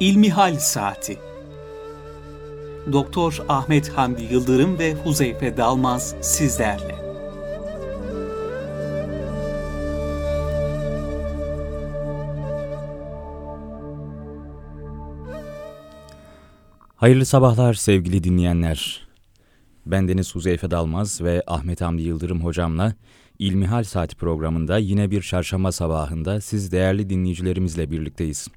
İlmihal Saati Doktor Ahmet Hamdi Yıldırım ve Huzeyfe Dalmaz sizlerle. Hayırlı sabahlar sevgili dinleyenler. Bendeniz Huzeyfe Dalmaz ve Ahmet Hamdi Yıldırım hocamla İlmihal Saati programında yine bir çarşamba sabahında siz değerli dinleyicilerimizle birlikteyiz.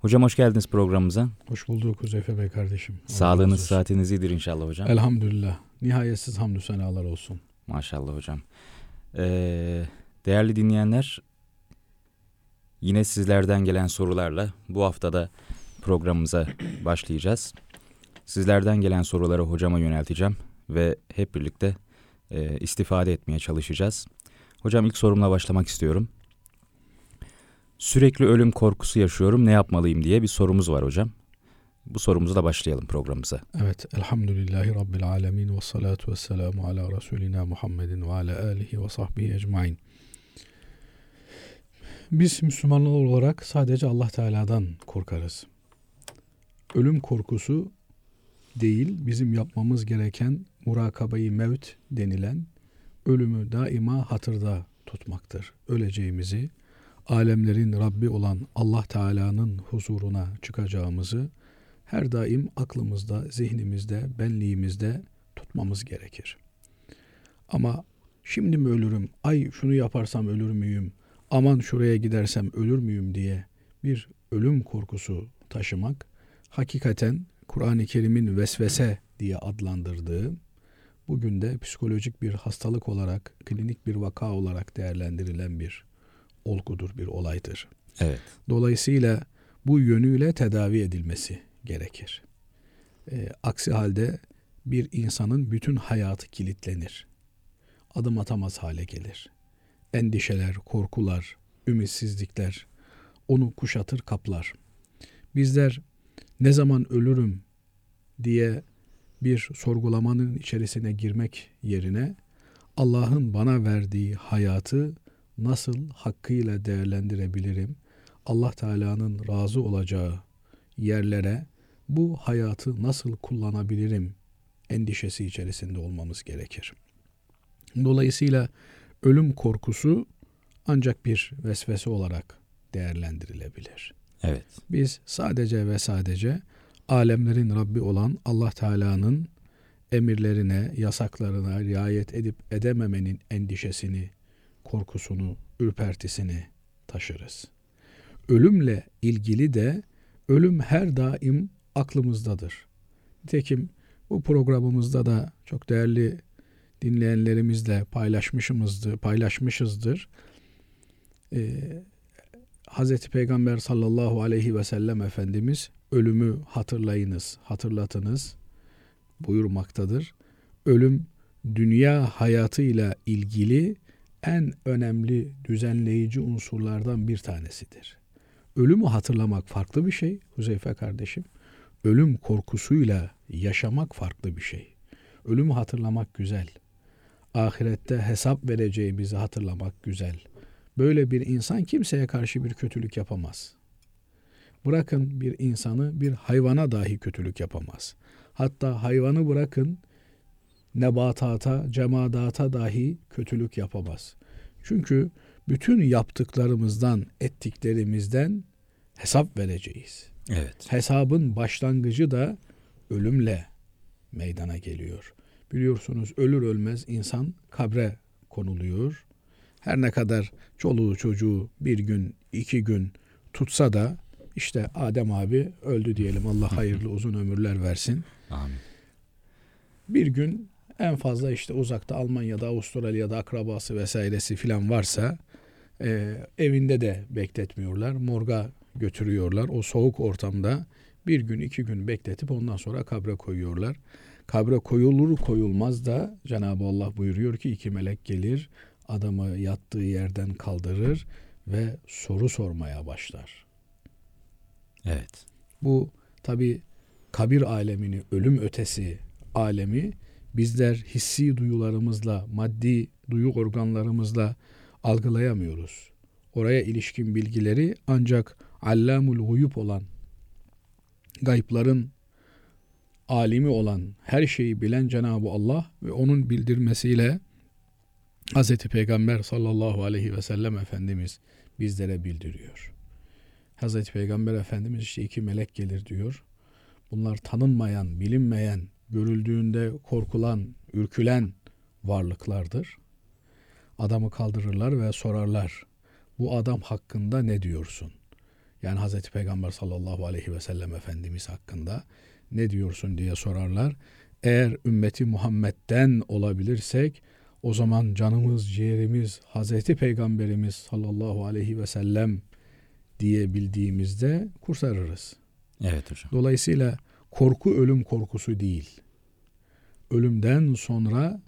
Hocam hoş geldiniz programımıza. Hoş bulduk Huzeyfe Bey kardeşim. Sağlığınız, saatiniz iyidir inşallah hocam. Elhamdülillah. Nihayetsiz hamdü senalar olsun. Maşallah hocam. Ee, değerli dinleyenler, yine sizlerden gelen sorularla bu haftada programımıza başlayacağız. Sizlerden gelen soruları hocama yönelteceğim ve hep birlikte e, istifade etmeye çalışacağız. Hocam ilk sorumla başlamak istiyorum. Sürekli ölüm korkusu yaşıyorum ne yapmalıyım diye bir sorumuz var hocam. Bu sorumuzla başlayalım programımıza. Evet, elhamdülillahi rabbil alemin ve salatu ve selamu ala Resulina Muhammedin ve ala alihi ve sahbihi ecmain. Biz Müslümanlar olarak sadece Allah Teala'dan korkarız. Ölüm korkusu değil, bizim yapmamız gereken murakabayı mevt denilen ölümü daima hatırda tutmaktır. Öleceğimizi, alemlerin Rabbi olan Allah Teala'nın huzuruna çıkacağımızı her daim aklımızda, zihnimizde, benliğimizde tutmamız gerekir. Ama şimdi mi ölürüm, ay şunu yaparsam ölür müyüm, aman şuraya gidersem ölür müyüm diye bir ölüm korkusu taşımak hakikaten Kur'an-ı Kerim'in vesvese diye adlandırdığı bugün de psikolojik bir hastalık olarak, klinik bir vaka olarak değerlendirilen bir olgudur, bir olaydır. Evet. Dolayısıyla bu yönüyle tedavi edilmesi gerekir. E, aksi halde bir insanın bütün hayatı kilitlenir. Adım atamaz hale gelir. Endişeler, korkular, ümitsizlikler onu kuşatır, kaplar. Bizler ne zaman ölürüm diye bir sorgulamanın içerisine girmek yerine Allah'ın bana verdiği hayatı nasıl hakkıyla değerlendirebilirim? Allah Teala'nın razı olacağı yerlere bu hayatı nasıl kullanabilirim endişesi içerisinde olmamız gerekir. Dolayısıyla ölüm korkusu ancak bir vesvese olarak değerlendirilebilir. Evet. Biz sadece ve sadece alemlerin Rabbi olan Allah Teala'nın emirlerine, yasaklarına riayet edip edememenin endişesini, korkusunu, ürpertisini taşırız. Ölümle ilgili de ölüm her daim aklımızdadır. Nitekim bu programımızda da çok değerli dinleyenlerimizle paylaşmışımızdır, paylaşmışızdır. Ee, Hazreti Peygamber sallallahu aleyhi ve sellem Efendimiz ölümü hatırlayınız, hatırlatınız buyurmaktadır. Ölüm dünya hayatıyla ilgili en önemli düzenleyici unsurlardan bir tanesidir. Ölümü hatırlamak farklı bir şey Huzeyfe kardeşim. Ölüm korkusuyla yaşamak farklı bir şey. Ölümü hatırlamak güzel. Ahirette hesap vereceğimizi hatırlamak güzel. Böyle bir insan kimseye karşı bir kötülük yapamaz. Bırakın bir insanı bir hayvana dahi kötülük yapamaz. Hatta hayvanı bırakın nebatata, cemadata dahi kötülük yapamaz. Çünkü bütün yaptıklarımızdan, ettiklerimizden hesap vereceğiz. Evet. Hesabın başlangıcı da ölümle meydana geliyor. Biliyorsunuz ölür ölmez insan kabre konuluyor. Her ne kadar çoluğu çocuğu bir gün, iki gün tutsa da işte Adem abi öldü diyelim. Allah hayırlı uzun ömürler versin. Amin. Bir gün en fazla işte uzakta Almanya'da, Avustralya'da akrabası vesairesi filan varsa e, evinde de bekletmiyorlar. Morga götürüyorlar. O soğuk ortamda bir gün iki gün bekletip ondan sonra kabre koyuyorlar. Kabre koyulur koyulmaz da Cenab-ı Allah buyuruyor ki iki melek gelir adamı yattığı yerden kaldırır ve soru sormaya başlar. Evet. Bu tabi kabir alemini, ölüm ötesi alemi bizler hissi duyularımızla, maddi duyu organlarımızla algılayamıyoruz. Oraya ilişkin bilgileri ancak allamul guyup olan gaypların alimi olan, her şeyi bilen Cenab-ı Allah ve onun bildirmesiyle Hz. Peygamber sallallahu aleyhi ve sellem Efendimiz bizlere bildiriyor. Hz. Peygamber Efendimiz işte iki melek gelir diyor. Bunlar tanınmayan, bilinmeyen, görüldüğünde korkulan, ürkülen varlıklardır. Adamı kaldırırlar ve sorarlar. Bu adam hakkında ne diyorsun? Yani Hz. Peygamber sallallahu aleyhi ve sellem Efendimiz hakkında ne diyorsun diye sorarlar. Eğer ümmeti Muhammed'den olabilirsek o zaman canımız, ciğerimiz Hazreti Peygamberimiz sallallahu aleyhi ve sellem diye bildiğimizde kurtarırız. Evet hocam. Dolayısıyla korku ölüm korkusu değil. Ölümden sonra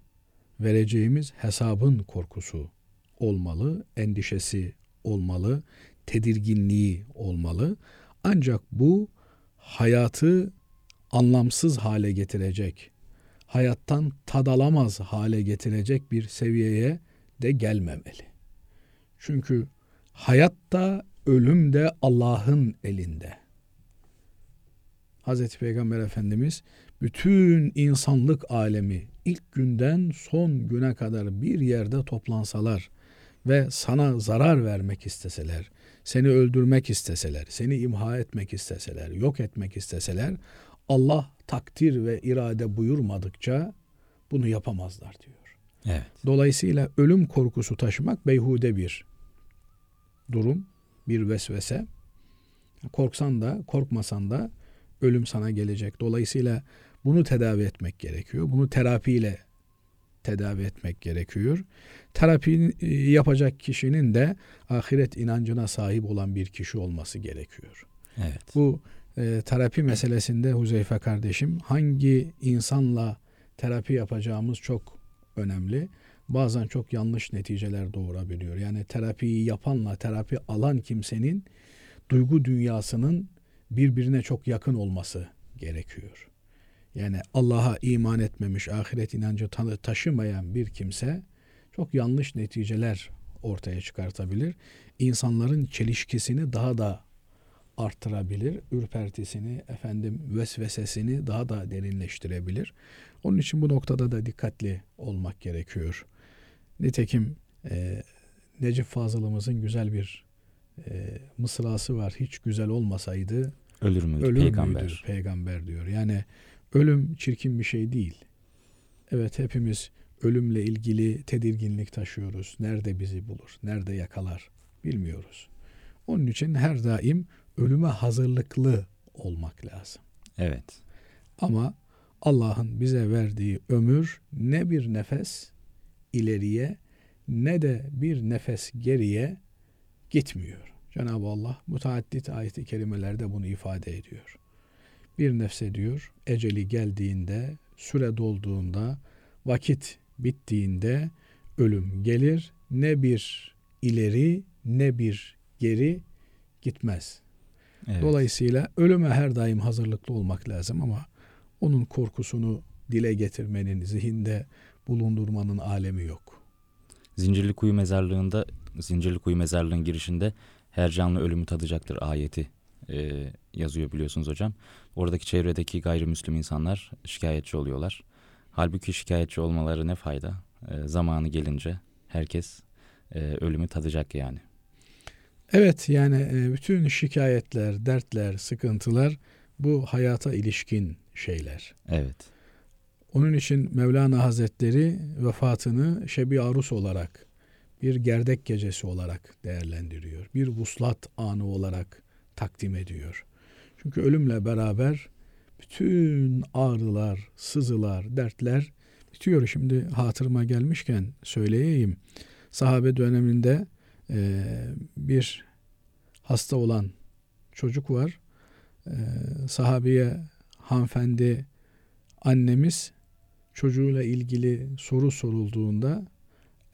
vereceğimiz hesabın korkusu olmalı, endişesi olmalı, tedirginliği olmalı. Ancak bu hayatı anlamsız hale getirecek, hayattan tad alamaz hale getirecek bir seviyeye de gelmemeli. Çünkü hayat da ölüm de Allah'ın elinde. Hazreti Peygamber Efendimiz bütün insanlık alemi ilk günden son güne kadar bir yerde toplansalar ve sana zarar vermek isteseler, seni öldürmek isteseler, seni imha etmek isteseler, yok etmek isteseler Allah takdir ve irade buyurmadıkça bunu yapamazlar diyor. Evet. Dolayısıyla ölüm korkusu taşımak beyhude bir durum, bir vesvese. Korksan da korkmasan da ölüm sana gelecek. Dolayısıyla bunu tedavi etmek gerekiyor. Bunu terapiyle tedavi etmek gerekiyor. Terapi e, yapacak kişinin de ahiret inancına sahip olan bir kişi olması gerekiyor. Evet. Bu e, terapi meselesinde Huzeyfe kardeşim hangi insanla terapi yapacağımız çok önemli. Bazen çok yanlış neticeler doğurabiliyor. Yani terapiyi yapanla terapi alan kimsenin duygu dünyasının birbirine çok yakın olması gerekiyor. Yani Allah'a iman etmemiş, ahiret inancı taşımayan bir kimse çok yanlış neticeler ortaya çıkartabilir. İnsanların çelişkisini daha da arttırabilir. Ürpertisini, efendim vesvesesini daha da derinleştirebilir. Onun için bu noktada da dikkatli olmak gerekiyor. Nitekim e, Necip Fazıl'ımızın güzel bir e, mısrası var. Hiç güzel olmasaydı Ölür müydü ölür peygamber? müydü peygamber diyor. Yani ölüm çirkin bir şey değil. Evet hepimiz ölümle ilgili tedirginlik taşıyoruz. Nerede bizi bulur? Nerede yakalar? Bilmiyoruz. Onun için her daim ölüme hazırlıklı olmak lazım. Evet. Ama Allah'ın bize verdiği ömür ne bir nefes ileriye ne de bir nefes geriye gitmiyor. Cenab-ı Allah müteaddit ayet-i kerimelerde bunu ifade ediyor. Bir nefse diyor eceli geldiğinde, süre dolduğunda, vakit bittiğinde ölüm gelir. Ne bir ileri ne bir geri gitmez. evet. Dolayısıyla ölüme her daim hazırlıklı olmak lazım ama onun korkusunu dile getirmenin, zihinde bulundurmanın alemi yok. Zincirli Kuyu Mezarlığı'nda, Zincirli Kuyu Mezarlığı'nın girişinde her canlı ölümü tadacaktır ayeti e, yazıyor biliyorsunuz hocam. Oradaki çevredeki gayrimüslim insanlar şikayetçi oluyorlar. Halbuki şikayetçi olmaları ne fayda? E, zamanı gelince herkes e, ölümü tadacak yani. Evet yani e, bütün şikayetler, dertler, sıkıntılar bu hayata ilişkin şeyler. Evet. Onun için Mevlana Hazretleri vefatını şebi arus olarak, bir gerdek gecesi olarak değerlendiriyor. Bir vuslat anı olarak takdim ediyor. Çünkü ölümle beraber bütün ağrılar, sızılar, dertler bitiyor. Şimdi hatırıma gelmişken söyleyeyim. Sahabe döneminde e, bir hasta olan çocuk var. E, sahabeye hanımefendi annemiz çocuğuyla ilgili soru sorulduğunda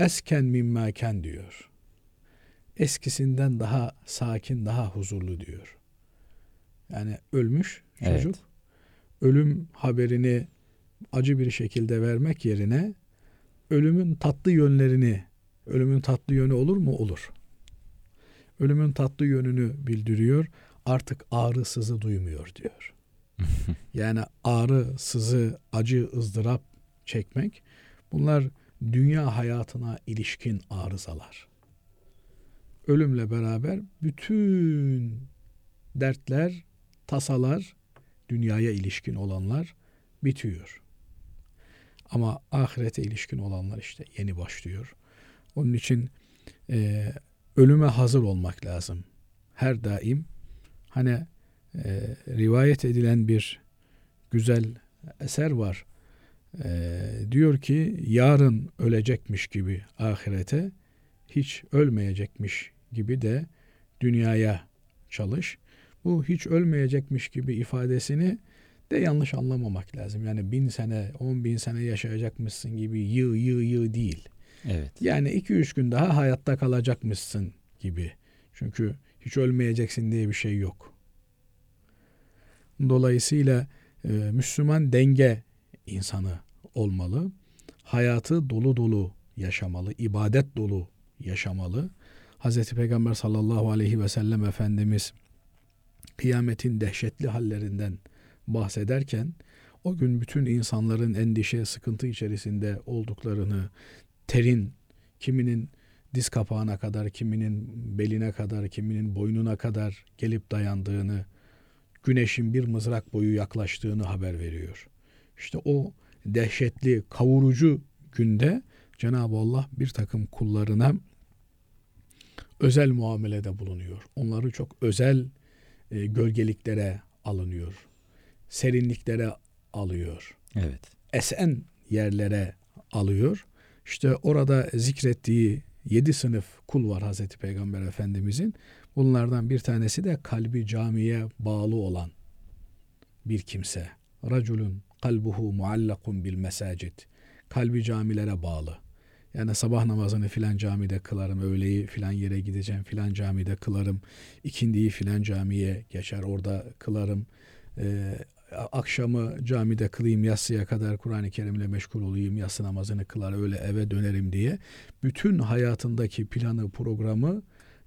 esken mimmâken diyor. Eskisinden daha sakin, daha huzurlu diyor. Yani ölmüş çocuk. Evet. Ölüm haberini acı bir şekilde vermek yerine ölümün tatlı yönlerini, ölümün tatlı yönü olur mu? Olur. Ölümün tatlı yönünü bildiriyor. Artık ağrı sızı duymuyor diyor. yani ağrı, sızı, acı, ızdırap çekmek bunlar dünya hayatına ilişkin arızalar. Ölümle beraber bütün dertler, tasalar, dünyaya ilişkin olanlar bitiyor. Ama ahirete ilişkin olanlar işte yeni başlıyor. Onun için e, ölüme hazır olmak lazım. Her daim hani e, rivayet edilen bir güzel eser var. E, diyor ki yarın ölecekmiş gibi ahirete hiç ölmeyecekmiş gibi de dünyaya çalış. Bu hiç ölmeyecekmiş gibi ifadesini de yanlış anlamamak lazım. Yani bin sene, on bin sene yaşayacakmışsın gibi yığ yığ yığ değil. Evet. Yani iki üç gün daha hayatta kalacakmışsın gibi. Çünkü hiç ölmeyeceksin diye bir şey yok. Dolayısıyla e, Müslüman denge insanı olmalı. Hayatı dolu dolu yaşamalı, ibadet dolu yaşamalı. Hz. Peygamber sallallahu aleyhi ve sellem Efendimiz kıyametin dehşetli hallerinden bahsederken o gün bütün insanların endişe, sıkıntı içerisinde olduklarını, terin kiminin diz kapağına kadar, kiminin beline kadar, kiminin boynuna kadar gelip dayandığını, güneşin bir mızrak boyu yaklaştığını haber veriyor. İşte o dehşetli, kavurucu günde Cenab-ı Allah bir takım kullarına özel muamelede bulunuyor. Onları çok özel e, gölgeliklere alınıyor. Serinliklere alıyor. Evet. Esen yerlere alıyor. İşte orada zikrettiği yedi sınıf kul var Hazreti Peygamber Efendimizin. Bunlardan bir tanesi de kalbi camiye bağlı olan bir kimse. Raculun kalbuhu muallakun bil mesacid. Kalbi camilere bağlı. Yani sabah namazını filan camide kılarım, öğleyi filan yere gideceğim, filan camide kılarım, ikindiyi filan camiye geçer, orada kılarım, ee, akşamı camide kılayım, yatsıya kadar Kur'an-ı Kerim'le meşgul olayım, yatsı namazını kılar, öyle eve dönerim diye bütün hayatındaki planı, programı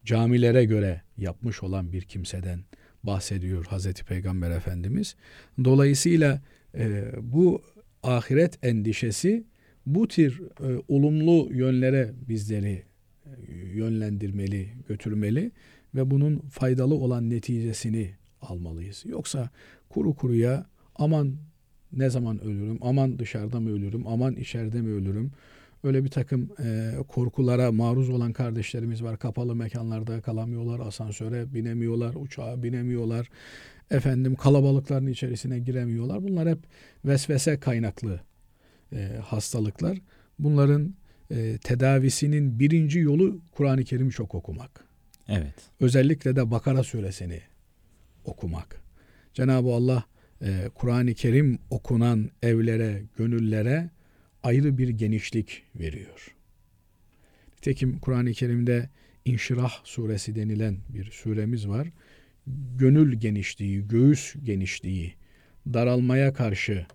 camilere göre yapmış olan bir kimseden bahsediyor Hazreti Peygamber Efendimiz. Dolayısıyla e, bu ahiret endişesi bu tür e, olumlu yönlere bizleri e, yönlendirmeli, götürmeli ve bunun faydalı olan neticesini almalıyız. Yoksa kuru kuruya aman ne zaman ölürüm, aman dışarıda mı ölürüm, aman içeride mi ölürüm, öyle bir takım e, korkulara maruz olan kardeşlerimiz var. Kapalı mekanlarda kalamıyorlar, asansöre binemiyorlar, uçağa binemiyorlar. Efendim kalabalıkların içerisine giremiyorlar. Bunlar hep vesvese kaynaklı e, hastalıklar. Bunların e, tedavisinin birinci yolu Kur'an-ı Kerim'i çok okumak. Evet. Özellikle de Bakara suresini okumak. Cenab-ı Allah e, Kur'an-ı Kerim okunan evlere, gönüllere ayrı bir genişlik veriyor. Nitekim Kur'an-ı Kerim'de İnşirah suresi denilen bir suremiz var. Gönül genişliği, göğüs genişliği, daralmaya karşı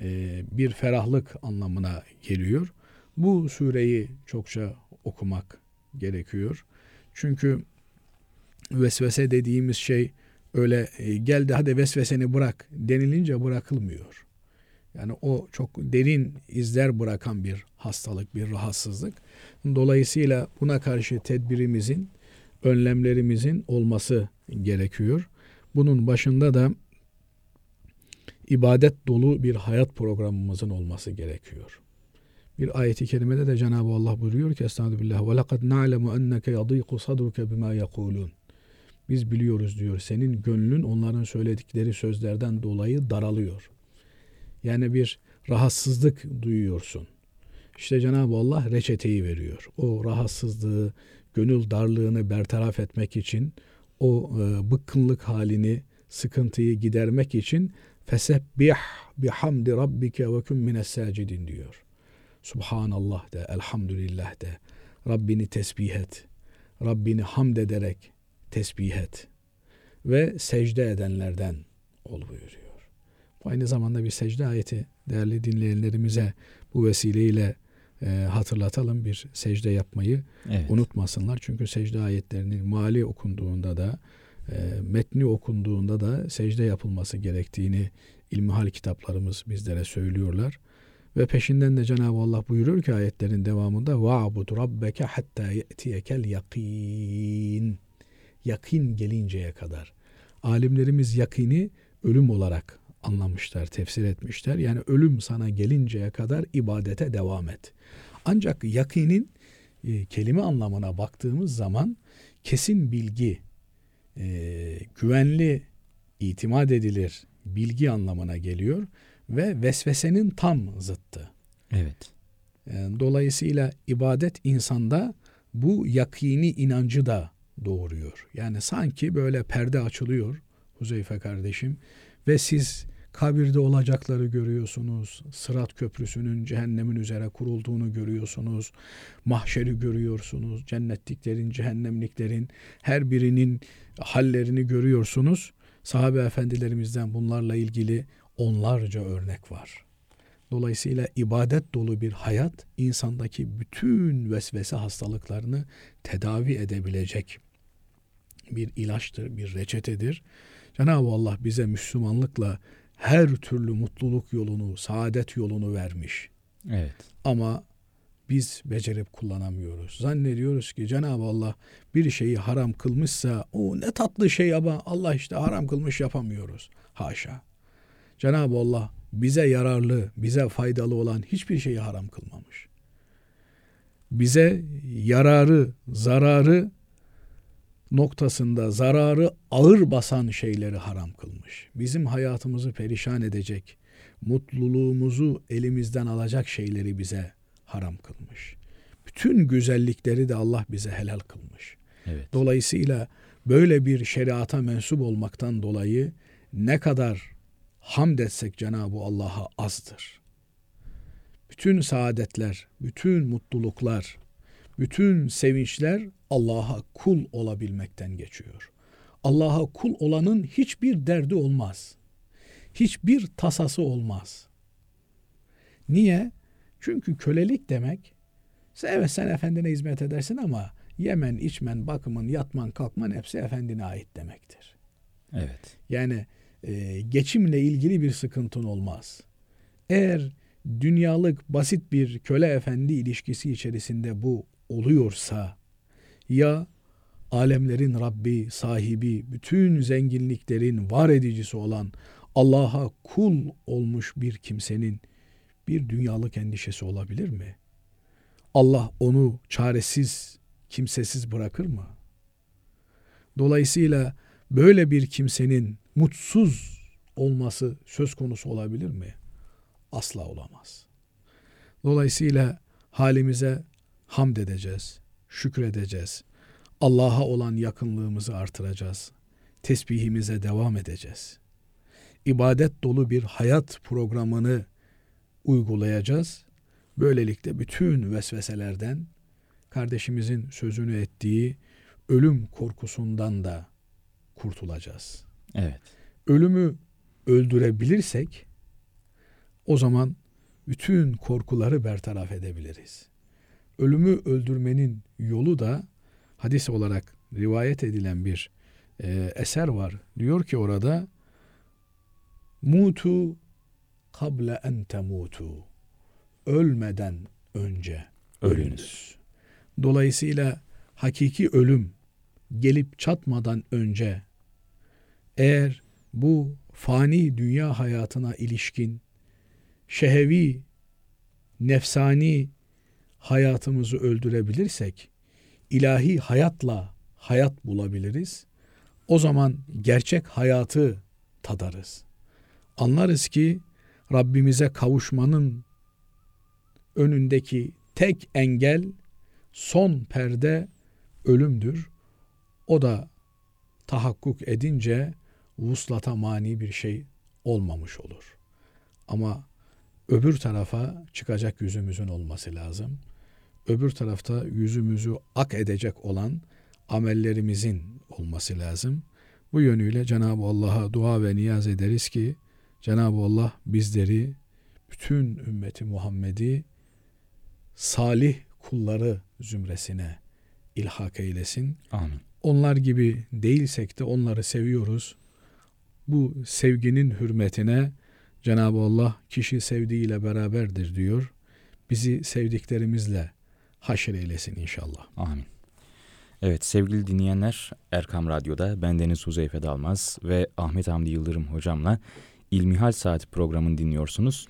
e, bir ferahlık anlamına geliyor. Bu sureyi çokça okumak gerekiyor. Çünkü vesvese dediğimiz şey öyle e, gel de hadi vesveseni bırak denilince bırakılmıyor. Yani o çok derin izler bırakan bir hastalık, bir rahatsızlık. Dolayısıyla buna karşı tedbirimizin, önlemlerimizin olması gerekiyor. Bunun başında da ibadet dolu bir hayat programımızın olması gerekiyor. Bir ayeti kerimede de Cenab-ı Allah buyuruyor ki Estağfirullah ve lekad na'lemu enneke yadîku sadruke bima yekulun. Biz biliyoruz diyor senin gönlün onların söyledikleri sözlerden dolayı daralıyor. Yani bir rahatsızlık duyuyorsun. İşte Cenab-ı Allah reçeteyi veriyor. O rahatsızlığı, gönül darlığını bertaraf etmek için, o e, bıkkınlık halini, sıkıntıyı gidermek için fesebbih bihamdi rabbike ve kun mines sacidin diyor. Subhanallah de, elhamdülillah de. Rabbini tesbih et. Rabbini hamd ederek tesbih et. Ve secde edenlerden ol buyuruyor. Aynı zamanda bir secde ayeti değerli dinleyenlerimize bu vesileyle e, hatırlatalım bir secde yapmayı Evet. unutmasınlar. Çünkü secde ayetlerinin mali okunduğunda da e, metni okunduğunda da secde yapılması gerektiğini ilmihal kitaplarımız bizlere söylüyorlar. Ve peşinden de Cenab-ı Allah buyuruyor ki ayetlerin devamında وَعْبُدْ رَبَّكَ حَتَّى يَأْتِيَكَ الْيَقِينَ Yakin gelinceye kadar. Alimlerimiz yakini ölüm olarak anlamışlar, tefsir etmişler. Yani ölüm sana gelinceye kadar ibadete devam et. Ancak yakinin e, kelime anlamına baktığımız zaman kesin bilgi, e, güvenli, itimat edilir bilgi anlamına geliyor ve vesvesenin tam zıttı. Evet. E, dolayısıyla ibadet insanda bu yakini inancı da doğuruyor. Yani sanki böyle perde açılıyor Huzeyfe kardeşim ve siz kabirde olacakları görüyorsunuz. Sırat köprüsünün cehennemin üzere kurulduğunu görüyorsunuz. Mahşeri görüyorsunuz. Cennetliklerin, cehennemliklerin her birinin hallerini görüyorsunuz. Sahabe efendilerimizden bunlarla ilgili onlarca örnek var. Dolayısıyla ibadet dolu bir hayat insandaki bütün vesvese hastalıklarını tedavi edebilecek bir ilaçtır, bir reçetedir. Cenab-ı Allah bize Müslümanlıkla her türlü mutluluk yolunu, saadet yolunu vermiş. Evet. Ama biz becerip kullanamıyoruz. Zannediyoruz ki Cenab-ı Allah bir şeyi haram kılmışsa o ne tatlı şey ama Allah işte haram kılmış yapamıyoruz. Haşa. Cenab-ı Allah bize yararlı, bize faydalı olan hiçbir şeyi haram kılmamış. Bize yararı, zararı noktasında zararı ağır basan şeyleri haram kılmış. Bizim hayatımızı perişan edecek, mutluluğumuzu elimizden alacak şeyleri bize haram kılmış. Bütün güzellikleri de Allah bize helal kılmış. Evet. Dolayısıyla böyle bir şeriata mensup olmaktan dolayı ne kadar hamd etsek Cenab-ı Allah'a azdır. Bütün saadetler, bütün mutluluklar, bütün sevinçler Allah'a kul olabilmekten geçiyor. Allah'a kul olanın hiçbir derdi olmaz. Hiçbir tasası olmaz. Niye? Çünkü kölelik demek, evet sen efendine hizmet edersin ama yemen, içmen, bakımın, yatman, kalkman hepsi efendine ait demektir. Evet. Yani e, geçimle ilgili bir sıkıntın olmaz. Eğer dünyalık basit bir köle efendi ilişkisi içerisinde bu oluyorsa ya alemlerin Rabbi, sahibi, bütün zenginliklerin var edicisi olan Allah'a kul olmuş bir kimsenin bir dünyalık endişesi olabilir mi? Allah onu çaresiz, kimsesiz bırakır mı? Dolayısıyla böyle bir kimsenin mutsuz olması söz konusu olabilir mi? Asla olamaz. Dolayısıyla halimize hamd edeceğiz, şükredeceğiz. Allah'a olan yakınlığımızı artıracağız. Tesbihimize devam edeceğiz. İbadet dolu bir hayat programını uygulayacağız. Böylelikle bütün vesveselerden kardeşimizin sözünü ettiği ölüm korkusundan da kurtulacağız. Evet. Ölümü öldürebilirsek o zaman bütün korkuları bertaraf edebiliriz. Ölümü öldürmenin yolu da hadis olarak rivayet edilen bir e, eser var. Diyor ki orada mutu kable en temutu ölmeden önce Ölünüz. Dolayısıyla hakiki ölüm gelip çatmadan önce eğer bu fani dünya hayatına ilişkin şehevi, nefsani hayatımızı öldürebilirsek ilahi hayatla hayat bulabiliriz. O zaman gerçek hayatı tadarız. Anlarız ki Rabbimize kavuşmanın önündeki tek engel son perde ölümdür. O da tahakkuk edince vuslata mani bir şey olmamış olur. Ama öbür tarafa çıkacak yüzümüzün olması lazım. Öbür tarafta yüzümüzü ak edecek olan amellerimizin olması lazım. Bu yönüyle Cenab-ı Allah'a dua ve niyaz ederiz ki Cenab-ı Allah bizleri bütün ümmeti Muhammed'i salih kulları zümresine ilhak eylesin. Amin. onlar gibi değilsek de onları seviyoruz. Bu sevginin hürmetine Cenab-ı Allah kişi sevdiğiyle beraberdir diyor. Bizi sevdiklerimizle haşr eylesin inşallah. Amin. Evet sevgili dinleyenler Erkam Radyo'da bendeniz Huzeyfe Dalmaz ve Ahmet Hamdi Yıldırım hocamla İlmihal Saati programını dinliyorsunuz.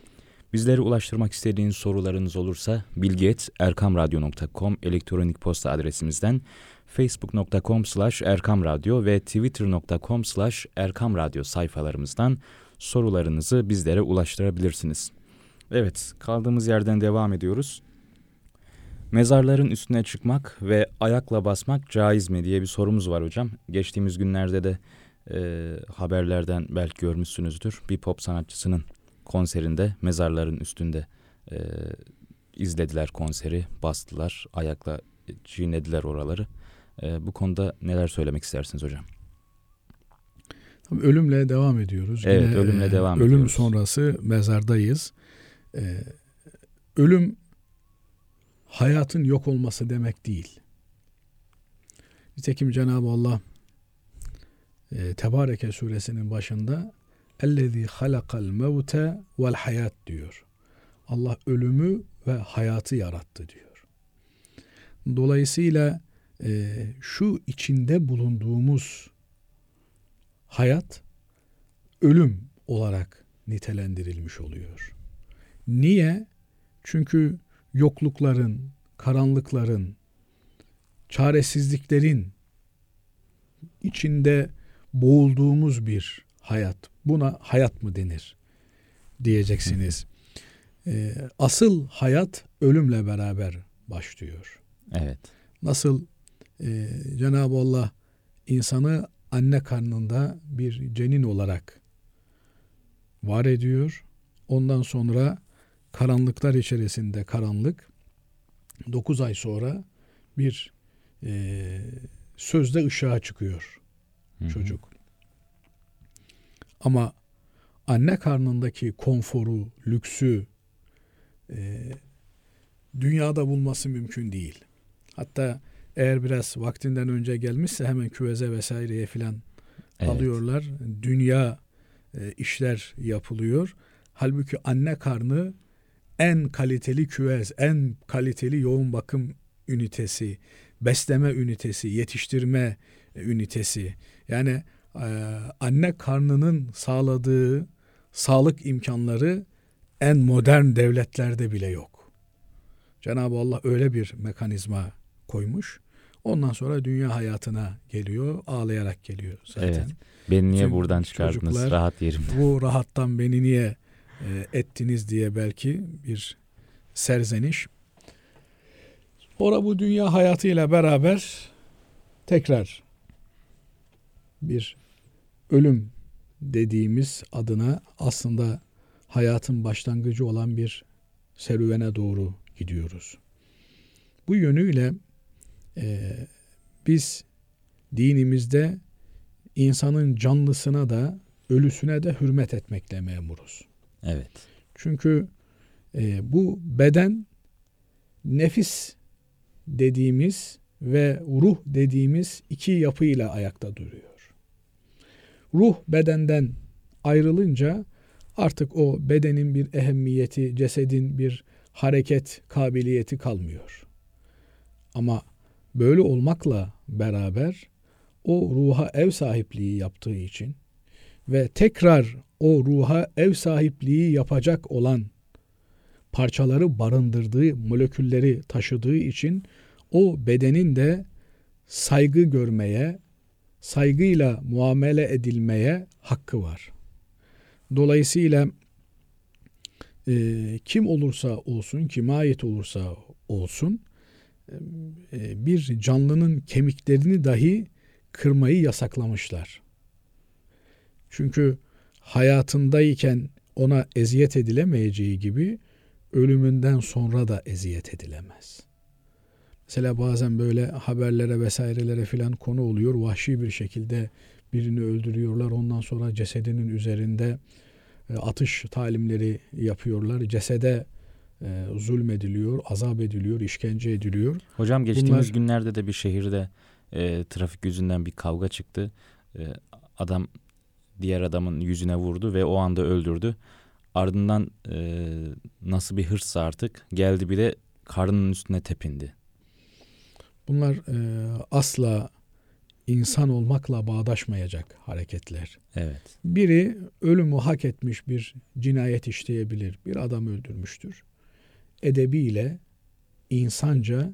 Bizlere ulaştırmak istediğiniz sorularınız olursa bilgi.erkamradyo.com elektronik posta adresimizden facebook.com slash erkamradyo ve twitter.com slash erkamradyo sayfalarımızdan sorularınızı bizlere ulaştırabilirsiniz. Evet kaldığımız yerden devam ediyoruz. Mezarların üstüne çıkmak ve ayakla basmak caiz mi diye bir sorumuz var hocam. Geçtiğimiz günlerde de e, haberlerden belki görmüşsünüzdür. Bir pop sanatçısının konserinde mezarların üstünde e, izlediler konseri, bastılar, ayakla çiğnediler oraları. E, bu konuda neler söylemek istersiniz hocam? Ölümle devam ediyoruz. Evet, Yine, ölümle e, devam ölüm ediyoruz. sonrası mezardayız. E, ölüm hayatın yok olması demek değil. Nitekim Cenab-ı Allah e, Tebareke suresinin başında اَلَّذ۪ي خَلَقَ الْمَوْتَ وَالْحَيَاتِ diyor. Allah ölümü ve hayatı yarattı diyor. Dolayısıyla e, şu içinde bulunduğumuz hayat ölüm olarak nitelendirilmiş oluyor. Niye? Çünkü yoklukların, karanlıkların, çaresizliklerin içinde boğulduğumuz bir hayat. Buna hayat mı denir diyeceksiniz. Ee, asıl hayat ölümle beraber başlıyor. Evet. Nasıl e, Cenab-ı Allah insanı anne karnında bir cenin olarak var ediyor. Ondan sonra karanlıklar içerisinde karanlık 9 ay sonra bir e, sözde ışığa çıkıyor Hı hı. çocuk. Ama anne karnındaki konforu, lüksü e, dünyada bulması mümkün değil. Hatta eğer biraz vaktinden önce gelmişse hemen küveze vesaireye filan Evet. alıyorlar. Dünya e, işler yapılıyor. Halbuki anne karnı en kaliteli küvez, en kaliteli yoğun bakım ünitesi, besleme ünitesi, yetiştirme e, ünitesi. Yani e, anne karnının sağladığı sağlık imkanları en modern devletlerde bile yok. Cenab-ı Allah öyle bir mekanizma koymuş. Ondan sonra dünya hayatına geliyor, ağlayarak geliyor zaten. Evet. Beni niye Tüm buradan çıkardınız? Rahat yerim. Bu rahattan beni niye e, ettiniz diye belki bir serzeniş. Sonra bu dünya hayatıyla beraber tekrar bir ölüm dediğimiz adına aslında hayatın başlangıcı olan bir serüvene doğru gidiyoruz. Bu yönüyle e, biz dinimizde insanın canlısına da ölüsüne de hürmet etmekle memuruz. Evet. Çünkü e, bu beden nefis dediğimiz ve ruh dediğimiz iki yapıyla ayakta duruyor. Ruh bedenden ayrılınca artık o bedenin bir ehemmiyeti, cesedin bir hareket kabiliyeti kalmıyor. Ama böyle olmakla beraber o ruha ev sahipliği yaptığı için ve tekrar o ruha ev sahipliği yapacak olan parçaları barındırdığı, molekülleri taşıdığı için o bedenin de saygı görmeye, saygıyla muamele edilmeye hakkı var. Dolayısıyla e, kim olursa olsun, kime ait olursa olsun e, bir canlının kemiklerini dahi kırmayı yasaklamışlar. Çünkü hayatındayken ona eziyet edilemeyeceği gibi ölümünden sonra da eziyet edilemez. Mesela bazen böyle haberlere vesairelere filan konu oluyor. Vahşi bir şekilde birini öldürüyorlar. Ondan sonra cesedinin üzerinde e, atış talimleri yapıyorlar. Cesede e, zulmediliyor, azap ediliyor, işkence ediliyor. Hocam geçtiğimiz Bunlar- günlerde de bir şehirde e, trafik yüzünden bir kavga çıktı. E, adam diğer adamın yüzüne vurdu ve o anda öldürdü. Ardından e, nasıl bir hırssa artık geldi bir de karnının üstüne tepindi. Bunlar e, asla insan olmakla bağdaşmayacak hareketler. Evet. Biri ölümü hak etmiş bir cinayet işleyebilir. Bir adam öldürmüştür. Edebiyle insanca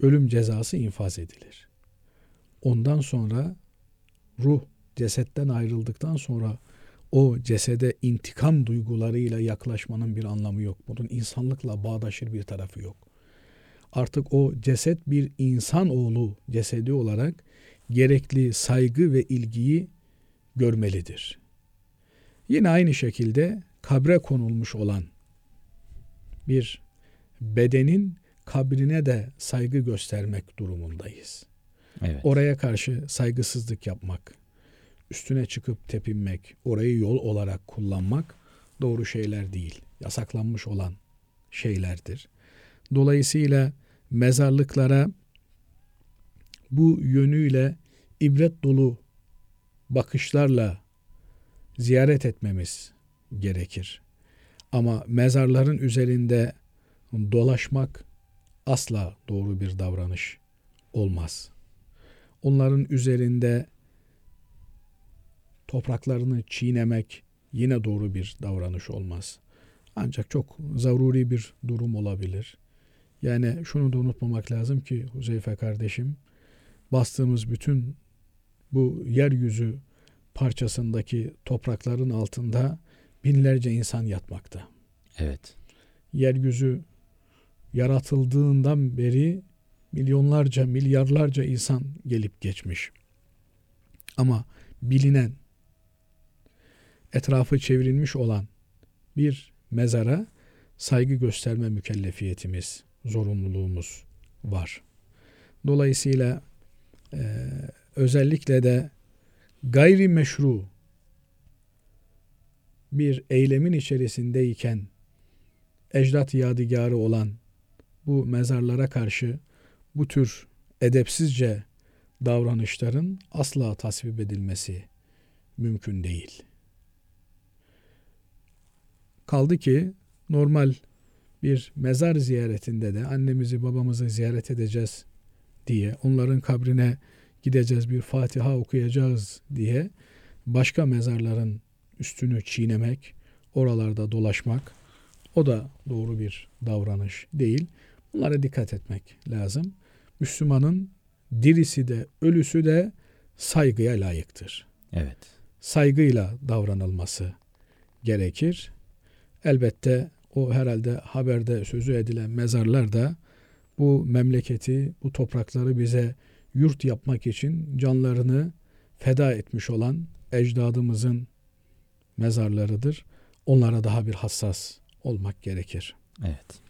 ölüm cezası infaz edilir. Ondan sonra ruh cesetten ayrıldıktan sonra o cesede intikam duygularıyla yaklaşmanın bir anlamı yok. Bunun insanlıkla bağdaşır bir tarafı yok. Artık o ceset bir insan oğlu cesedi olarak gerekli saygı ve ilgiyi görmelidir. Yine aynı şekilde kabre konulmuş olan bir bedenin kabrine de saygı göstermek durumundayız. Evet. Oraya karşı saygısızlık yapmak, üstüne çıkıp tepinmek, orayı yol olarak kullanmak doğru şeyler değil. Yasaklanmış olan şeylerdir. Dolayısıyla mezarlıklara bu yönüyle ibret dolu bakışlarla ziyaret etmemiz gerekir. Ama mezarların üzerinde dolaşmak asla doğru bir davranış olmaz. Onların üzerinde topraklarını çiğnemek yine doğru bir davranış olmaz. Ancak çok zaruri bir durum olabilir. Yani şunu da unutmamak lazım ki Huzeyfe kardeşim, bastığımız bütün bu yeryüzü parçasındaki toprakların altında binlerce insan yatmakta. Evet. Yeryüzü yaratıldığından beri milyonlarca, milyarlarca insan gelip geçmiş. Ama bilinen, etrafı çevrilmiş olan bir mezara saygı gösterme mükellefiyetimiz, zorunluluğumuz var. Dolayısıyla e, özellikle de gayri meşru bir eylemin içerisindeyken ecdat yadigarı olan bu mezarlara karşı bu tür edepsizce davranışların asla tasvip edilmesi mümkün değil. Kaldı ki normal bir mezar ziyaretinde de annemizi babamızı ziyaret edeceğiz diye onların kabrine gideceğiz bir Fatiha okuyacağız diye başka mezarların üstünü çiğnemek, oralarda dolaşmak o da doğru bir davranış değil. Bunlara dikkat etmek lazım. Müslümanın dirisi de ölüsü de saygıya layıktır. Evet. Saygıyla davranılması gerekir. Elbette o herhalde haberde sözü edilen mezarlar da bu memleketi, bu toprakları bize yurt yapmak için canlarını feda etmiş olan ecdadımızın mezarlarıdır. Onlara daha bir hassas olmak gerekir. Evet.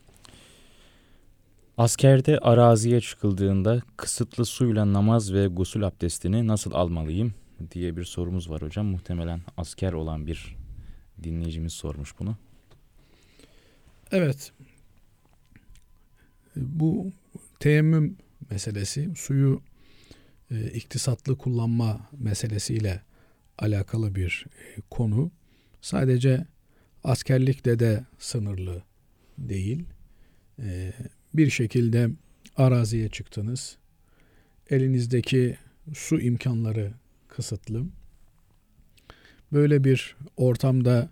Askerde araziye çıkıldığında kısıtlı suyla namaz ve gusül abdestini nasıl almalıyım diye bir sorumuz var hocam. Muhtemelen asker olan bir dinleyicimiz sormuş bunu. Evet. Bu teyemmüm meselesi suyu e, iktisatlı kullanma meselesiyle alakalı bir e, konu. Sadece askerlikte de sınırlı değil. E, bir şekilde araziye çıktınız. Elinizdeki su imkanları kısıtlı. Böyle bir ortamda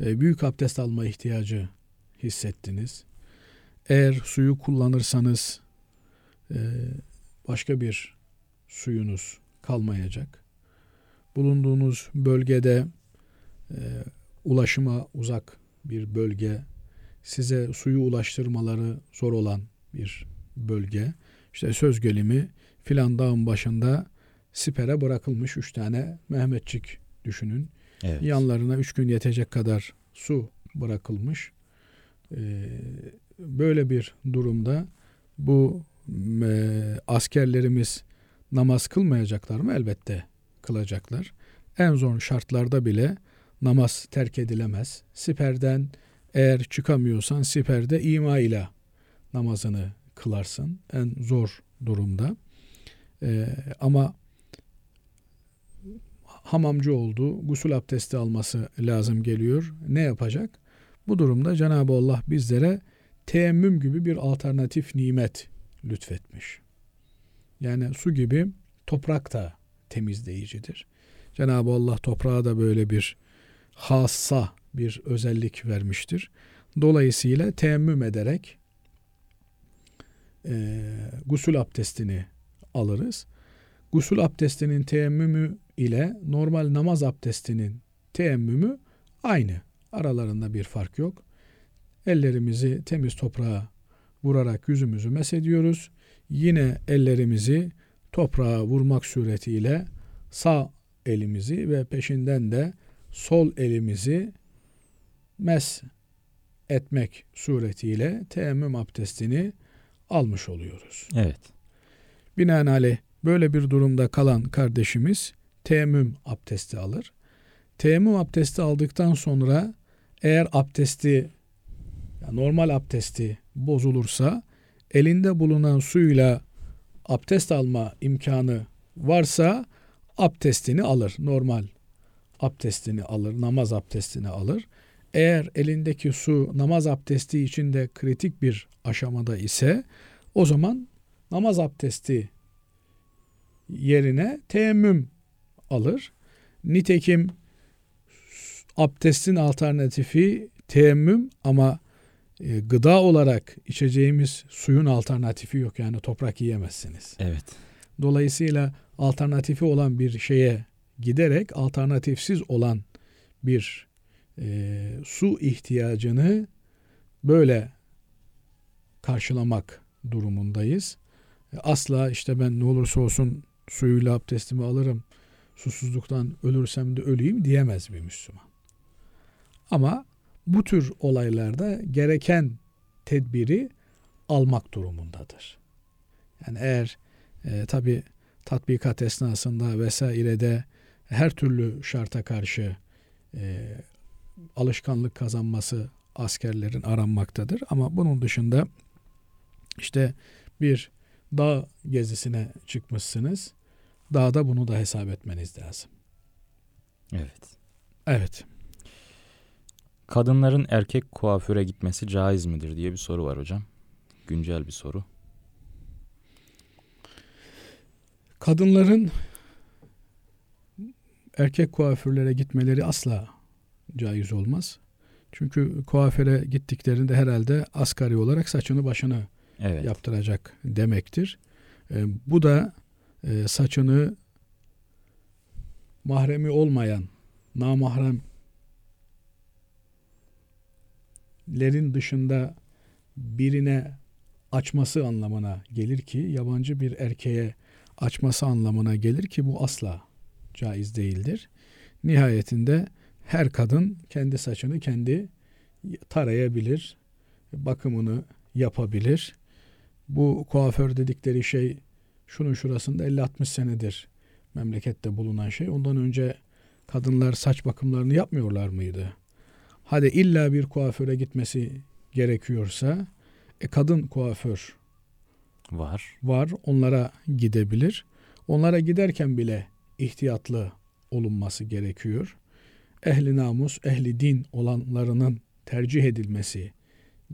e, büyük abdest alma ihtiyacı hissettiniz. Eğer suyu kullanırsanız e, başka bir suyunuz kalmayacak. Bulunduğunuz bölgede e, ulaşıma uzak bir bölge, size suyu ulaştırmaları zor olan bir bölge. İşte söz gelimi filan dağın başında sipere bırakılmış üç tane Mehmetçik düşünün. Evet. Yanlarına üç gün yetecek kadar su bırakılmış. Ee, böyle bir durumda bu e, askerlerimiz namaz kılmayacaklar mı? Elbette kılacaklar. En zor şartlarda bile namaz terk edilemez. Siperden eğer çıkamıyorsan siperde ima ile namazını kılarsın. En zor durumda. Ee, ama hamamcı oldu, gusül abdesti alması lazım geliyor. Ne yapacak? Bu durumda Cenab-ı Allah bizlere teyemmüm gibi bir alternatif nimet lütfetmiş. Yani su gibi toprak da temizleyicidir. Cenab-ı Allah toprağa da böyle bir hassa bir özellik vermiştir. Dolayısıyla teyemmüm ederek e, gusül abdestini alırız. Gusül abdestinin teyemmümü ile normal namaz abdestinin teyemmümü aynı. Aralarında bir fark yok. Ellerimizi temiz toprağa vurarak yüzümüzü mesediyoruz. Yine ellerimizi toprağa vurmak suretiyle sağ elimizi ve peşinden de sol elimizi mes etmek suretiyle teyemmüm abdestini almış oluyoruz. Evet. Binaenaleyh böyle bir durumda kalan kardeşimiz teyemmüm abdesti alır. Teyemmüm abdesti aldıktan sonra eğer abdesti normal abdesti bozulursa elinde bulunan suyla abdest alma imkanı varsa abdestini alır. Normal abdestini alır, namaz abdestini alır. Eğer elindeki su namaz abdesti için de kritik bir aşamada ise o zaman namaz abdesti yerine teyemmüm alır. Nitekim abdestin alternatifi teyemmüm ama e, gıda olarak içeceğimiz suyun alternatifi yok yani toprak yiyemezsiniz. Evet. Dolayısıyla alternatifi olan bir şeye giderek alternatifsiz olan bir e, su ihtiyacını böyle karşılamak durumundayız. E, Asla işte ben ne olursa olsun suyuyla abdestimi alırım, susuzluktan ölürsem de öleyim diyemez bir Müslüman. Ama bu tür olaylarda gereken tedbiri almak durumundadır. Yani eğer e, tabi tatbikat esnasında vesairede her türlü şarta karşı e, alışkanlık kazanması askerlerin aranmaktadır. Ama bunun dışında işte bir dağ gezisine çıkmışsınız. Dağda bunu da hesap etmeniz lazım. Evet. Evet. Kadınların erkek kuaföre gitmesi caiz midir diye bir soru var hocam. Güncel bir soru. Kadınların erkek kuaförlere gitmeleri asla caiz olmaz. Çünkü kuaföre gittiklerinde herhalde asgari olarak saçını başını Evet. yaptıracak demektir. E, bu da e, saçını mahremi olmayan namahremlerin dışında birine açması anlamına gelir ki yabancı bir erkeğe açması anlamına gelir ki bu asla caiz değildir. Nihayetinde her kadın kendi saçını kendi tarayabilir, bakımını yapabilir. Bu kuaför dedikleri şey şunun şurasında 50-60 senedir memlekette bulunan şey. Ondan önce kadınlar saç bakımlarını yapmıyorlar mıydı? Hadi illa bir kuaföre gitmesi gerekiyorsa e, kadın kuaför Var. var. Onlara gidebilir. Onlara giderken bile ihtiyatlı olunması gerekiyor. Ehli namus, ehli din olanlarının tercih edilmesi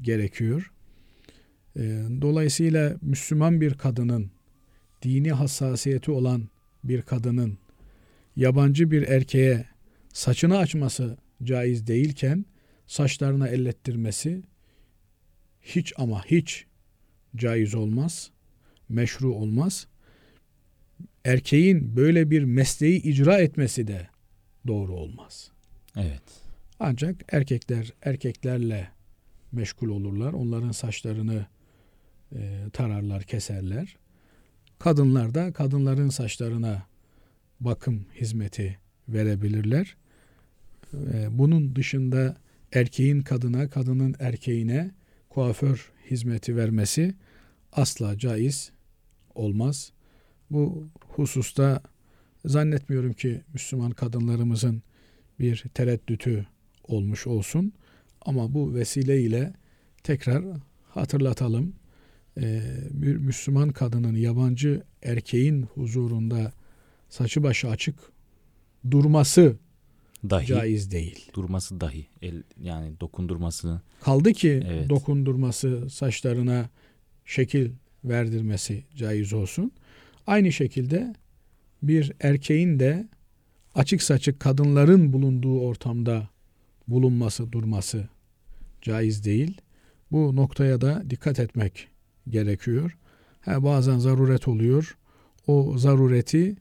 gerekiyor. Ee, Dolayısıyla Müslüman bir kadının, dini hassasiyeti olan bir kadının yabancı bir erkeğe saçını açması caiz değilken saçlarına ellettirmesi hiç ama hiç caiz olmaz, meşru olmaz. Erkeğin böyle bir mesleği icra etmesi de doğru olmaz. Evet. Ancak erkekler erkeklerle meşgul olurlar. Onların saçlarını e, tararlar, keserler. Kadınlar da kadınların saçlarına bakım hizmeti verebilirler. E, bunun dışında erkeğin kadına, kadının erkeğine kuaför hizmeti vermesi asla caiz olmaz. Bu hususta zannetmiyorum ki Müslüman kadınlarımızın bir tereddütü olmuş olsun. Ama bu vesile ile tekrar hatırlatalım. e, bir Müslüman kadının yabancı erkeğin huzurunda saçı başı açık durması Dahi caiz değil. durması dahi el yani dokundurmasını Kaldı ki Evet. dokundurması, saçlarına şekil verdirmesi caiz olsun. Aynı şekilde bir erkeğin de açık saçık kadınların bulunduğu ortamda bulunması, durması caiz değil. Bu noktaya da dikkat etmek gerekiyor. Ha, bazen zaruret oluyor. O zarureti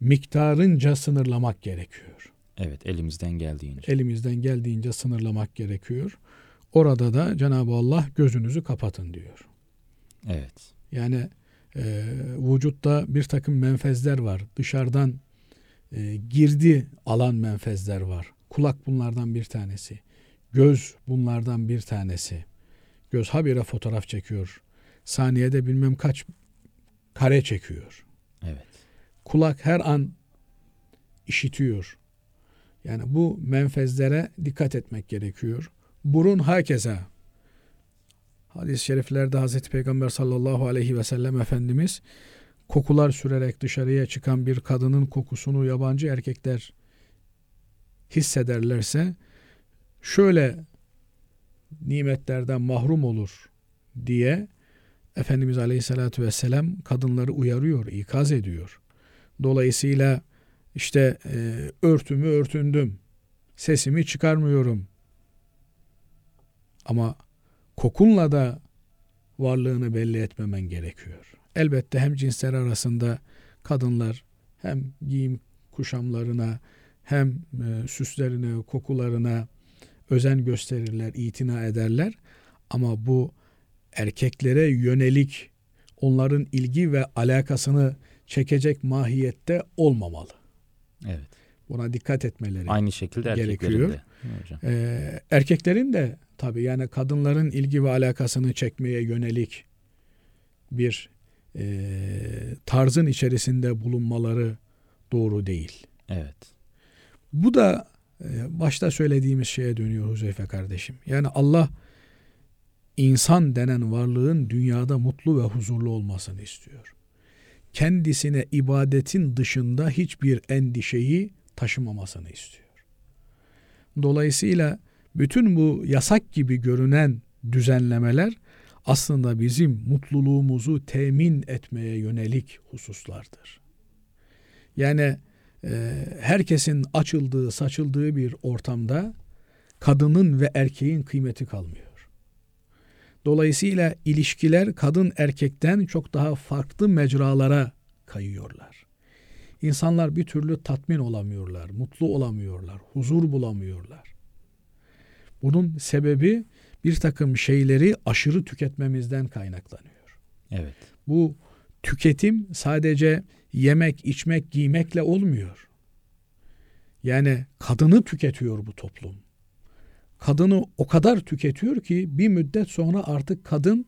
miktarınca sınırlamak gerekiyor evet elimizden geldiğince. elimizden geldiğince sınırlamak gerekiyor. Orada da Cenab-ı Allah gözünüzü kapatın diyor. Evet. Yani e, vücutta bir takım menfezler var. Dışarıdan e, girdi alan menfezler var. Kulak bunlardan bir tanesi. Göz bunlardan bir tanesi. Göz habire fotoğraf çekiyor. Saniyede bilmem kaç kare çekiyor. Evet. Kulak her an işitiyor. Yani bu menfezlere dikkat etmek gerekiyor. Burun hakeza. Hadis-i şeriflerde Hazreti Peygamber sallallahu aleyhi ve sellem Efendimiz kokular sürerek dışarıya çıkan bir kadının kokusunu yabancı erkekler hissederlerse şöyle nimetlerden mahrum olur diye Efendimiz Aleyhisselatü Vesselam kadınları uyarıyor, ikaz ediyor. Dolayısıyla işte e, örtümü örtündüm, sesimi çıkarmıyorum. Ama kokunla da varlığını belli etmemen gerekiyor. Elbette hem cinsler arasında kadınlar hem giyim kuşamlarına hem e, süslerine, kokularına özen gösterirler, itina ederler. Ama bu erkeklere yönelik onların ilgi ve alakasını çekecek mahiyette olmamalı. Evet. Buna dikkat etmeleri. Aynı şekilde Gerekiyor. de. hocam? Ee, erkeklerin de tabii yani kadınların ilgi ve alakasını çekmeye yönelik bir e, tarzın içerisinde bulunmaları doğru değil. Evet. Bu da e, başta söylediğimiz şeye dönüyor Huzeyfe kardeşim. Yani Allah insan denen varlığın dünyada mutlu ve huzurlu olmasını istiyor. Kendisine ibadetin dışında hiçbir endişeyi taşımamasını istiyor. Dolayısıyla bütün bu yasak gibi görünen düzenlemeler aslında bizim mutluluğumuzu temin etmeye yönelik hususlardır. Yani e, herkesin açıldığı, saçıldığı bir ortamda kadının ve erkeğin kıymeti kalmıyor. Dolayısıyla ilişkiler kadın erkekten çok daha farklı mecralara kayıyorlar. İnsanlar bir türlü tatmin olamıyorlar, mutlu olamıyorlar, huzur bulamıyorlar. Bunun sebebi bir takım şeyleri aşırı tüketmemizden kaynaklanıyor. Evet. Bu tüketim sadece yemek, içmek, giymekle olmuyor. Yani kadını tüketiyor bu toplum. Kadını o kadar tüketiyor ki bir müddet sonra artık kadın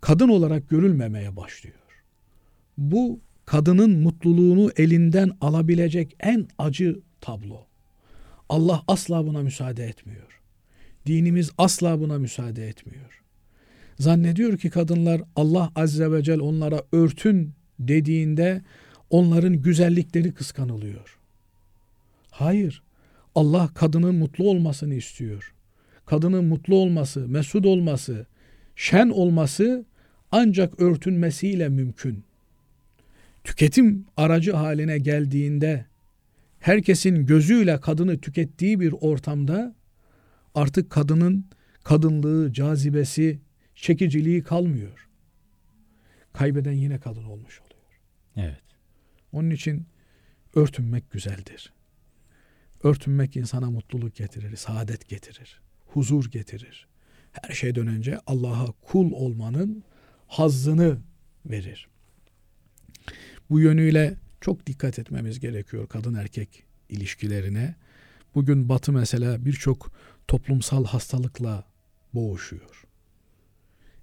kadın olarak görülmemeye başlıyor. Bu kadının mutluluğunu elinden alabilecek en acı tablo. Allah asla buna müsaade etmiyor. Dinimiz asla buna müsaade etmiyor. Zannediyor ki kadınlar Allah azze ve cel onlara örtün dediğinde onların güzellikleri kıskanılıyor. Hayır. Allah kadının mutlu olmasını istiyor. Kadının mutlu olması, mesut olması, şen olması ancak örtünmesiyle mümkün. Tüketim aracı haline geldiğinde herkesin gözüyle kadını tükettiği bir ortamda artık kadının kadınlığı, cazibesi, çekiciliği kalmıyor. Kaybeden yine kadın olmuş oluyor. Evet. Onun için örtünmek güzeldir. Örtünmek insana mutluluk getirir, saadet getirir, huzur getirir. Her şeyden önce Allah'a kul olmanın hazzını verir. Bu yönüyle çok dikkat etmemiz gerekiyor kadın erkek ilişkilerine. Bugün Batı mesela birçok toplumsal hastalıkla boğuşuyor.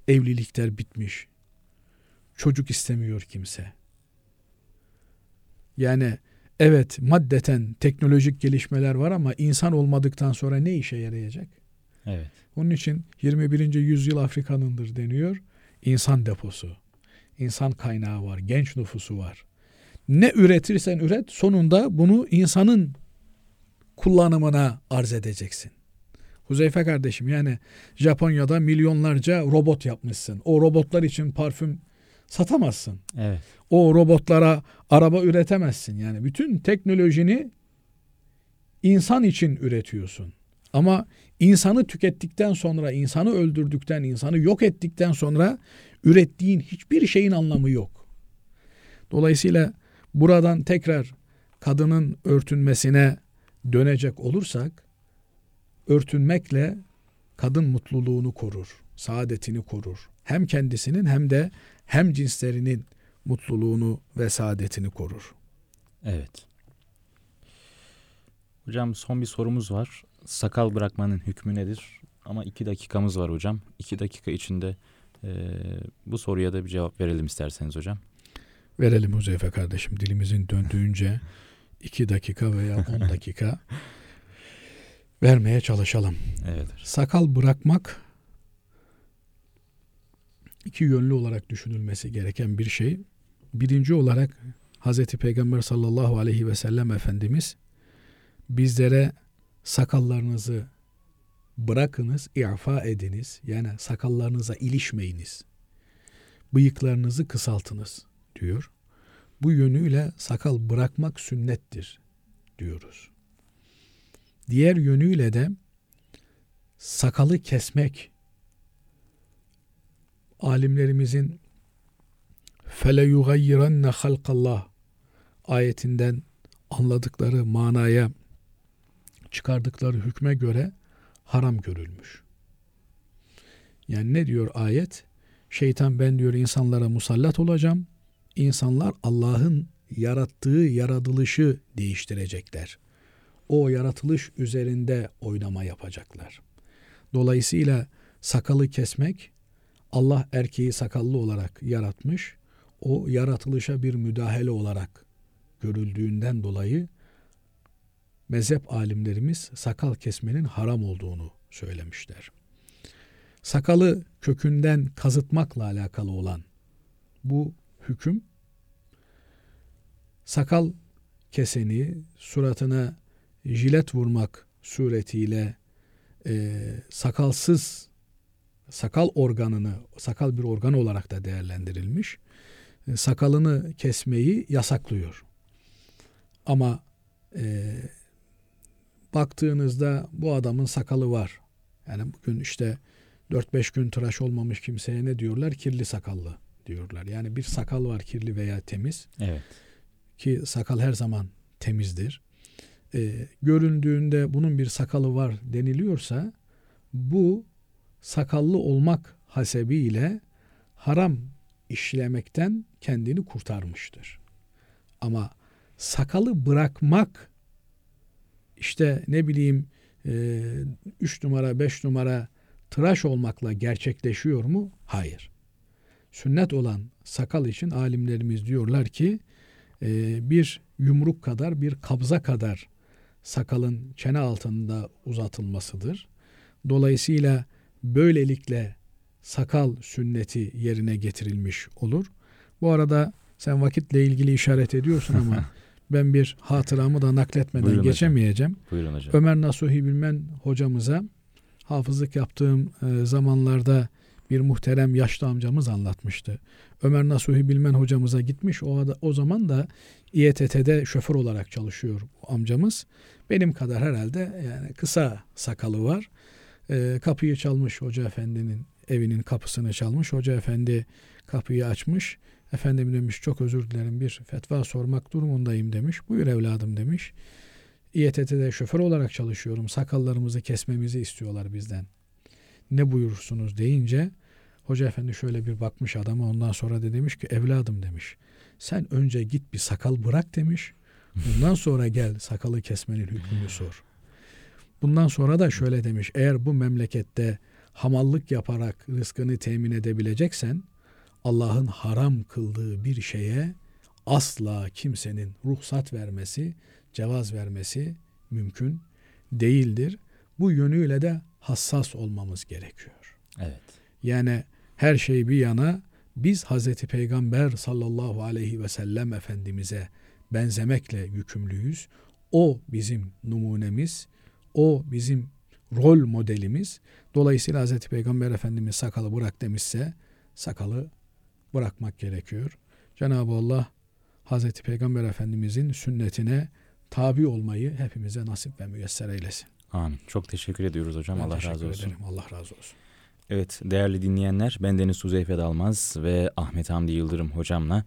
Evlilikler bitmiş. Çocuk istemiyor kimse. Yani evet maddeten teknolojik gelişmeler var ama insan olmadıktan sonra ne işe yarayacak? Evet. Onun için 21. yüzyıl Afrika'nındır deniyor. insan deposu, insan kaynağı var, genç nüfusu var. Ne üretirsen üret sonunda bunu insanın kullanımına arz edeceksin. Huzeyfe kardeşim yani Japonya'da milyonlarca robot yapmışsın. O robotlar için parfüm satamazsın. Evet. O robotlara araba üretemezsin. Yani bütün teknolojini insan için üretiyorsun. Ama insanı tükettikten sonra, insanı öldürdükten, insanı yok ettikten sonra ürettiğin hiçbir şeyin anlamı yok. Dolayısıyla buradan tekrar kadının örtünmesine dönecek olursak, örtünmekle kadın mutluluğunu korur, saadetini korur. Hem kendisinin hem de hem cinslerinin mutluluğunu ve saadetini korur. Evet. Hocam son bir sorumuz var. Sakal bırakmanın hükmü nedir? Ama iki dakikamız var hocam. İki dakika içinde e, bu soruya da bir cevap verelim isterseniz hocam. Verelim Huzeyfe kardeşim dilimizin döndüğünce iki dakika veya on dakika vermeye çalışalım. Evet. Sakal bırakmak iki yönlü olarak düşünülmesi gereken bir şey. Birinci olarak Hazreti Peygamber sallallahu aleyhi ve sellem Efendimiz bizlere sakallarınızı bırakınız, i'fa ediniz. Yani sakallarınıza ilişmeyiniz. Bıyıklarınızı kısaltınız diyor. Bu yönüyle sakal bırakmak sünnettir diyoruz. Diğer yönüyle de sakalı kesmek alimlerimizin fele yugayyiranne halkallah ayetinden anladıkları manaya çıkardıkları hükme göre haram görülmüş. Yani ne diyor ayet? Şeytan ben diyor insanlara musallat olacağım. İnsanlar Allah'ın yarattığı yaratılışı değiştirecekler. O yaratılış üzerinde oynama yapacaklar. Dolayısıyla sakalı kesmek Allah erkeği sakallı olarak yaratmış. O yaratılışa bir müdahale olarak görüldüğünden dolayı mezhep alimlerimiz sakal kesmenin haram olduğunu söylemişler. Sakalı kökünden kazıtmakla alakalı olan bu hüküm sakal keseni suratına jilet vurmak suretiyle e, sakalsız sakal organını sakal bir organ olarak da değerlendirilmiş e, sakalını kesmeyi yasaklıyor. Ama e, baktığınızda bu adamın sakalı var. Yani bugün işte 4-5 gün tıraş olmamış kimseye ne diyorlar? Kirli sakallı diyorlar. Yani bir sakal var kirli veya temiz. Evet. Ki sakal her zaman temizdir. E, göründüğünde bunun bir sakalı var deniliyorsa bu sakallı olmak hasebiyle haram işlemekten kendini kurtarmıştır. Ama sakalı bırakmak işte ne bileyim 3 numara 5 numara tıraş olmakla gerçekleşiyor mu? Hayır. Sünnet olan sakal için alimlerimiz diyorlar ki e, bir yumruk kadar bir kabza kadar sakalın çene altında uzatılmasıdır. Dolayısıyla böylelikle sakal sünneti yerine getirilmiş olur. Bu arada sen vakitle ilgili işaret ediyorsun ama ben bir hatıramı da nakletmeden Buyurun geçemeyeceğim. Hocam. Buyurun hocam. Ömer Nasuhi Bilmen hocamıza hafızlık yaptığım e, zamanlarda bir muhterem yaşlı amcamız anlatmıştı. Ömer Nasuhi Bilmen hocamıza gitmiş. O, da, o zaman da İETT'de şoför olarak çalışıyor bu amcamız. Benim kadar herhalde yani kısa sakalı var. E, kapıyı çalmış hoca efendinin evinin kapısını çalmış. Hoca efendi kapıyı açmış. Efendim demiş çok özür dilerim bir fetva sormak durumundayım demiş. Buyur evladım demiş. İETT'de şoför olarak çalışıyorum. Sakallarımızı kesmemizi istiyorlar bizden. Ne buyurursunuz deyince hoca efendi şöyle bir bakmış adama ondan sonra da demiş ki evladım demiş. Sen önce git bir sakal bırak demiş. Bundan sonra gel sakalı kesmenin hükmünü sor. Bundan sonra da şöyle demiş. Eğer bu memlekette hamallık yaparak rızkını temin edebileceksen Allah'ın haram kıldığı bir şeye asla kimsenin ruhsat vermesi, cevaz vermesi mümkün değildir. Bu yönüyle de hassas olmamız gerekiyor. Evet. Yani Her şey bir yana biz Hazreti Peygamber sallallahu aleyhi ve sellem Efendimiz'e benzemekle yükümlüyüz. O bizim numunemiz, o bizim rol modelimiz. Dolayısıyla Hazreti Peygamber Efendimiz sakalı bırak demişse sakalı bırakmak gerekiyor. Cenab-ı Allah Hazreti Peygamber Efendimizin sünnetine tabi olmayı hepimize nasip ve müyesser eylesin. Amin. Çok teşekkür ediyoruz hocam. Ben Allah razı olsun. ederim. Allah razı olsun. Evet değerli dinleyenler ben Deniz Huzeyfe Dalmaz ve Ahmet Hamdi Yıldırım hocamla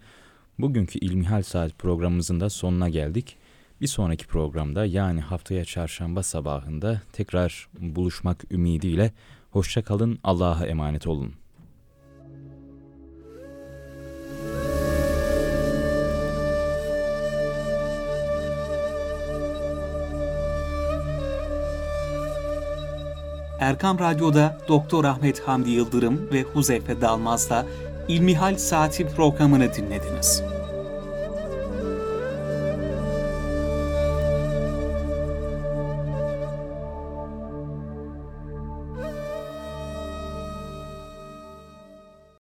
bugünkü İlmihal Saat programımızın da sonuna geldik. Bir sonraki programda yani haftaya çarşamba sabahında tekrar buluşmak ümidiyle hoşça kalın Allah'a emanet olun. Erkam Radyo'da Doktor Ahmet Hamdi Yıldırım ve Huzeyfe Dalmaz'la İlmihal Saati programını dinlediniz.